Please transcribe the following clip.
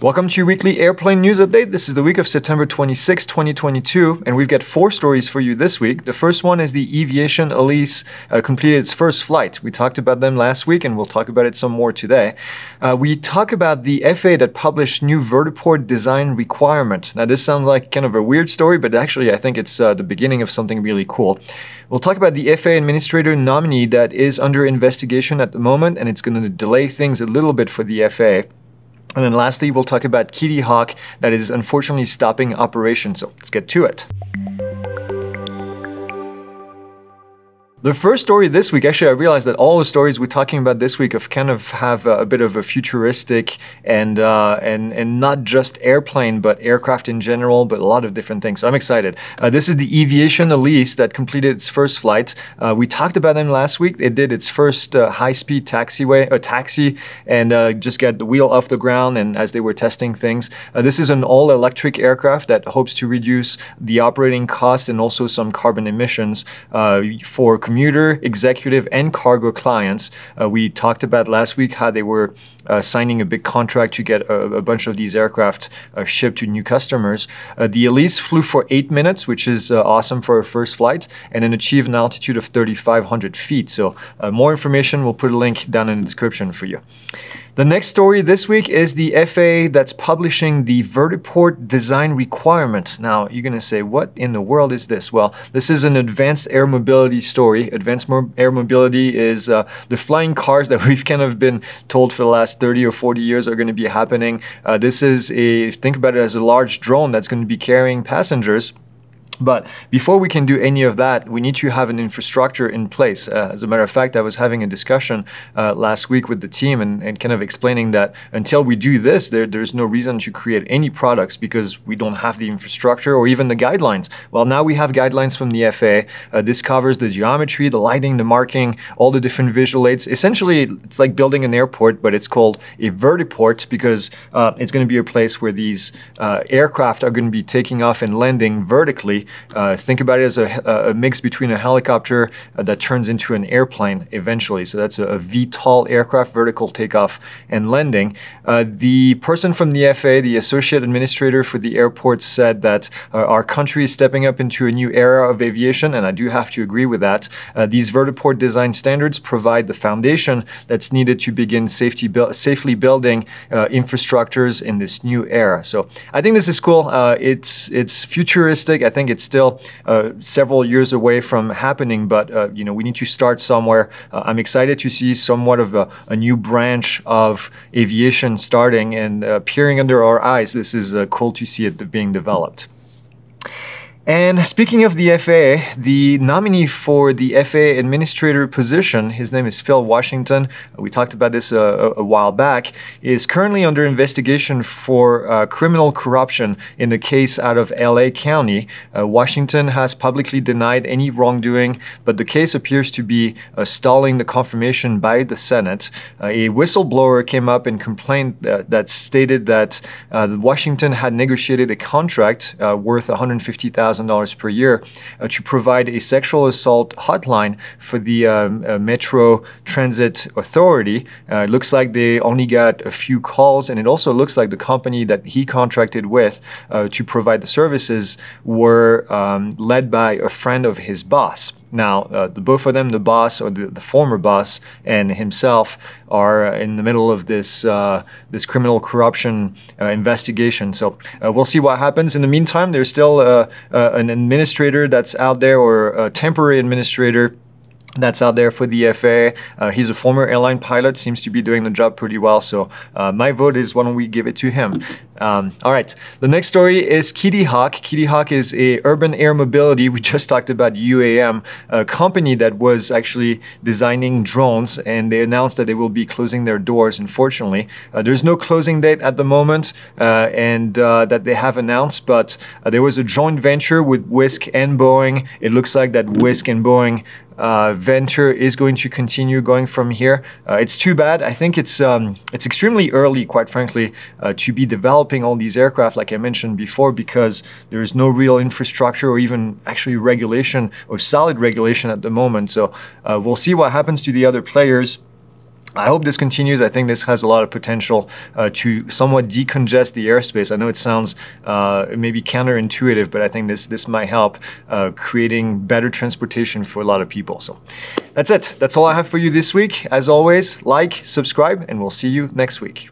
Welcome to your weekly airplane news update. This is the week of September 26, 2022, and we've got four stories for you this week. The first one is the Eviation Alice uh, completed its first flight. We talked about them last week, and we'll talk about it some more today. Uh, we talk about the FAA that published new vertiport design requirement. Now, this sounds like kind of a weird story, but actually, I think it's uh, the beginning of something really cool. We'll talk about the FAA administrator nominee that is under investigation at the moment, and it's going to delay things a little bit for the FAA. And then lastly, we'll talk about Kitty Hawk that is unfortunately stopping operations. So let's get to it. The first story this week, actually, I realized that all the stories we're talking about this week of kind of have a, a bit of a futuristic and uh, and and not just airplane, but aircraft in general, but a lot of different things. So I'm excited. Uh, this is the Eviation Alice that completed its first flight. Uh, we talked about them last week. It did its first uh, high-speed taxiway, a taxi, and uh, just got the wheel off the ground. And as they were testing things, uh, this is an all-electric aircraft that hopes to reduce the operating cost and also some carbon emissions for commuter, executive, and cargo clients. Uh, we talked about last week how they were uh, signing a big contract to get a, a bunch of these aircraft uh, shipped to new customers. Uh, the Alice flew for eight minutes, which is uh, awesome for a first flight, and then achieved an altitude of 3,500 feet. So, more information, we'll put a link down in the description for you. The next story this week is the FAA that's publishing the vertiport design requirement. Now, you're going to say, what in the world is this? Well, this is an advanced air mobility story. Advanced air mobility is uh, the flying cars that we've kind of been told for the last 30 or 40 years are going to be happening. Uh, this is a, think about it as a large drone that's going to be carrying passengers but before we can do any of that, we need to have an infrastructure in place. Uh, as a matter of fact, I was having a discussion uh, last week with the team and, and, kind of explaining that until we do this, there, there's no reason to create any products because we don't have the infrastructure or even the guidelines. Well, now we have guidelines from the FAA. Uh, this covers the geometry, the lighting, the marking, all the different visual aids. Essentially, it's like building an airport, but it's called a vertiport because uh, it's going to be a place where these uh, aircraft are going to be taking off and landing vertically uh, think about it as a, a, mix between a helicopter uh, that turns into an airplane eventually. So that's a, a VTOL aircraft, vertical takeoff and landing. Uh, the person from the FAA, the associate administrator for the airport, said that uh, our country is stepping up into a new era of aviation, and I do have to agree with that. Uh, these vertiport design standards provide the foundation that's needed to begin safety bu- safely building infrastructures in this new era. So I think this is cool. it's it's futuristic. I think it's still uh, several years away from happening, but uh, you know we need to start somewhere. Uh, I'm excited to see somewhat of a, a, new branch of aviation starting and appearing under our eyes. This is cool to see it being developed. And speaking of the FAA, the nominee for the FAA administrator position, his name is Phil Washington. We talked about this a, a while back. Is currently under investigation for uh, criminal corruption in a case out of LA County. Uh, Washington has publicly denied any wrongdoing, but the case appears to be uh, stalling the confirmation by the Senate. Uh, a whistleblower came up and complained that, that stated that uh, Washington had negotiated a contract uh, worth 150,000 dollars per year uh, to provide a sexual assault hotline for the um, uh, Metro Transit Authority. Uh, it looks like they only got a few calls, and it also looks like the company that he contracted with uh, to provide the services were um, led by a friend of his boss. Now, uh, both of them, the boss or the, the former boss and himself, are in the middle of this uh, this criminal corruption uh, investigation. So uh, we'll see what happens. In the meantime, there's still uh, uh, an administrator that's out there or a temporary administrator that's out there for the FAA. Uh, he's a former airline pilot, seems to be doing the job pretty well. So uh, my vote is why don't we give it to him? Um, all right. The next story is Kitty Hawk. Kitty Hawk is a urban air mobility. We just talked about UAM, a company that was actually designing drones, and they announced that they will be closing their doors. Unfortunately, uh, there's no closing date at the moment, uh, and uh, that they have announced. But uh, there was a joint venture with Wisk and Boeing. It looks like that Wisk and Boeing uh, venture is going to continue going from here. Uh, it's too bad. I think it's um, it's extremely early, quite frankly, uh, to be developing all these aircraft, like I mentioned before, because there's no real infrastructure or even actually regulation or solid regulation at the moment. So uh, we'll see what happens to the other players. I hope this continues. I think this has a lot of potential uh, to somewhat decongest the airspace. I know it sounds uh, maybe counterintuitive, but I think this this might help uh, creating better transportation for a lot of people. So that's it. That's all I have for you this week. As always, like, subscribe, and we'll see you next week.